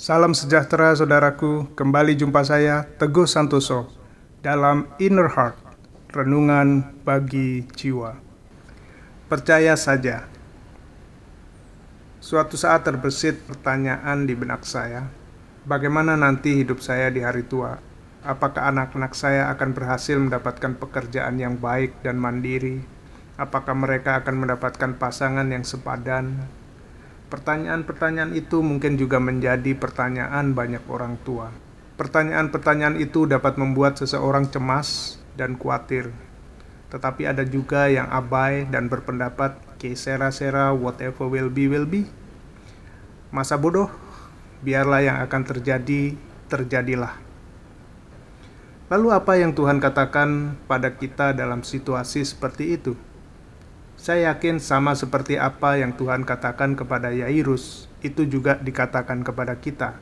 Salam sejahtera saudaraku, kembali jumpa saya Teguh Santoso dalam Inner Heart, Renungan bagi Jiwa. Percaya saja. Suatu saat terbesit pertanyaan di benak saya, bagaimana nanti hidup saya di hari tua? Apakah anak-anak saya akan berhasil mendapatkan pekerjaan yang baik dan mandiri? Apakah mereka akan mendapatkan pasangan yang sepadan, Pertanyaan-pertanyaan itu mungkin juga menjadi pertanyaan banyak orang tua. Pertanyaan-pertanyaan itu dapat membuat seseorang cemas dan khawatir. Tetapi ada juga yang abai dan berpendapat, ke sera-sera whatever will be will be. Masa bodoh, biarlah yang akan terjadi, terjadilah. Lalu apa yang Tuhan katakan pada kita dalam situasi seperti itu? Saya yakin sama seperti apa yang Tuhan katakan kepada Yairus, itu juga dikatakan kepada kita.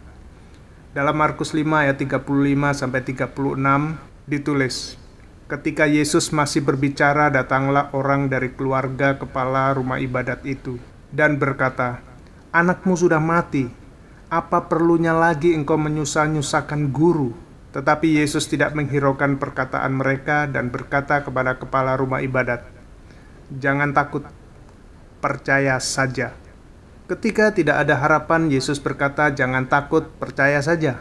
Dalam Markus 5 ayat 35 sampai 36 ditulis, Ketika Yesus masih berbicara, datanglah orang dari keluarga kepala rumah ibadat itu dan berkata, "Anakmu sudah mati. Apa perlunya lagi engkau menyusah-nyusahkan guru?" Tetapi Yesus tidak menghiraukan perkataan mereka dan berkata kepada kepala rumah ibadat, Jangan takut, percaya saja. Ketika tidak ada harapan, Yesus berkata, "Jangan takut, percaya saja."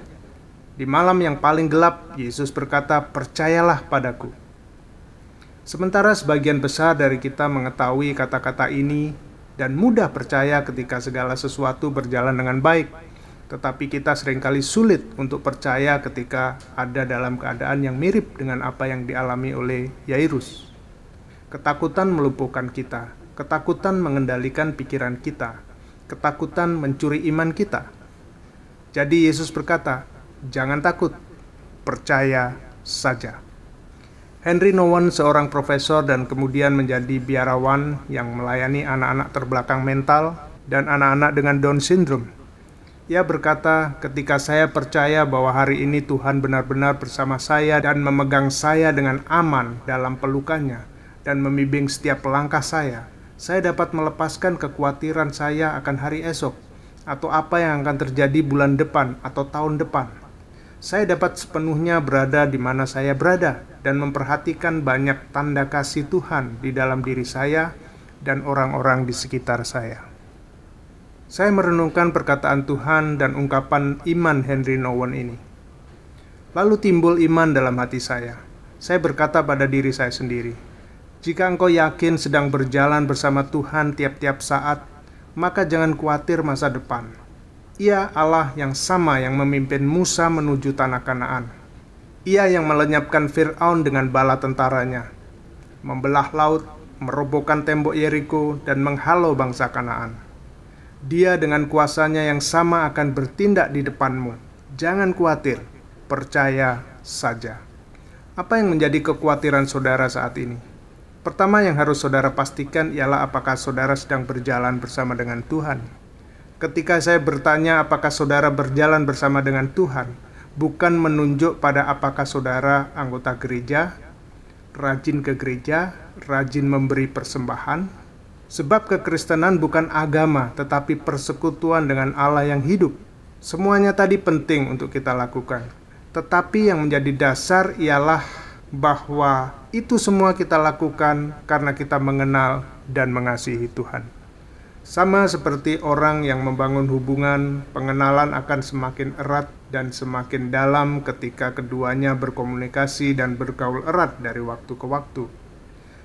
Di malam yang paling gelap, Yesus berkata, "Percayalah padaku." Sementara sebagian besar dari kita mengetahui kata-kata ini dan mudah percaya ketika segala sesuatu berjalan dengan baik, tetapi kita sering kali sulit untuk percaya ketika ada dalam keadaan yang mirip dengan apa yang dialami oleh Yairus. Ketakutan melumpuhkan kita, ketakutan mengendalikan pikiran kita, ketakutan mencuri iman kita. Jadi Yesus berkata, "Jangan takut, percaya saja." Henry Nouwen, seorang profesor dan kemudian menjadi biarawan yang melayani anak-anak terbelakang mental dan anak-anak dengan Down syndrome. Ia berkata, "Ketika saya percaya bahwa hari ini Tuhan benar-benar bersama saya dan memegang saya dengan aman dalam pelukannya, dan membimbing setiap langkah saya, saya dapat melepaskan kekhawatiran saya akan hari esok atau apa yang akan terjadi bulan depan atau tahun depan. Saya dapat sepenuhnya berada di mana saya berada dan memperhatikan banyak tanda kasih Tuhan di dalam diri saya dan orang-orang di sekitar saya. Saya merenungkan perkataan Tuhan dan ungkapan iman Henry Nowen ini. Lalu timbul iman dalam hati saya. Saya berkata pada diri saya sendiri, jika engkau yakin sedang berjalan bersama Tuhan tiap-tiap saat, maka jangan khawatir masa depan. Ia Allah yang sama yang memimpin Musa menuju tanah Kanaan. Ia yang melenyapkan Firaun dengan bala tentaranya, membelah laut, merobohkan tembok Yeriko dan menghalau bangsa Kanaan. Dia dengan kuasanya yang sama akan bertindak di depanmu. Jangan khawatir, percaya saja. Apa yang menjadi kekhawatiran saudara saat ini? Pertama yang harus saudara pastikan ialah apakah saudara sedang berjalan bersama dengan Tuhan. Ketika saya bertanya apakah saudara berjalan bersama dengan Tuhan, bukan menunjuk pada apakah saudara anggota gereja, rajin ke gereja, rajin memberi persembahan, sebab kekristenan bukan agama tetapi persekutuan dengan Allah yang hidup. Semuanya tadi penting untuk kita lakukan, tetapi yang menjadi dasar ialah bahwa itu semua kita lakukan karena kita mengenal dan mengasihi Tuhan. Sama seperti orang yang membangun hubungan, pengenalan akan semakin erat dan semakin dalam ketika keduanya berkomunikasi dan bergaul erat dari waktu ke waktu.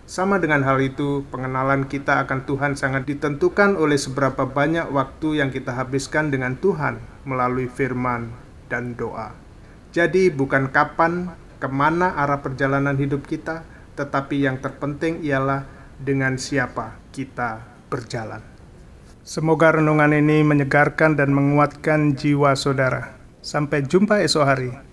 Sama dengan hal itu, pengenalan kita akan Tuhan sangat ditentukan oleh seberapa banyak waktu yang kita habiskan dengan Tuhan melalui firman dan doa. Jadi, bukan kapan ke mana arah perjalanan hidup kita, tetapi yang terpenting ialah dengan siapa kita berjalan. Semoga renungan ini menyegarkan dan menguatkan jiwa saudara. Sampai jumpa esok hari.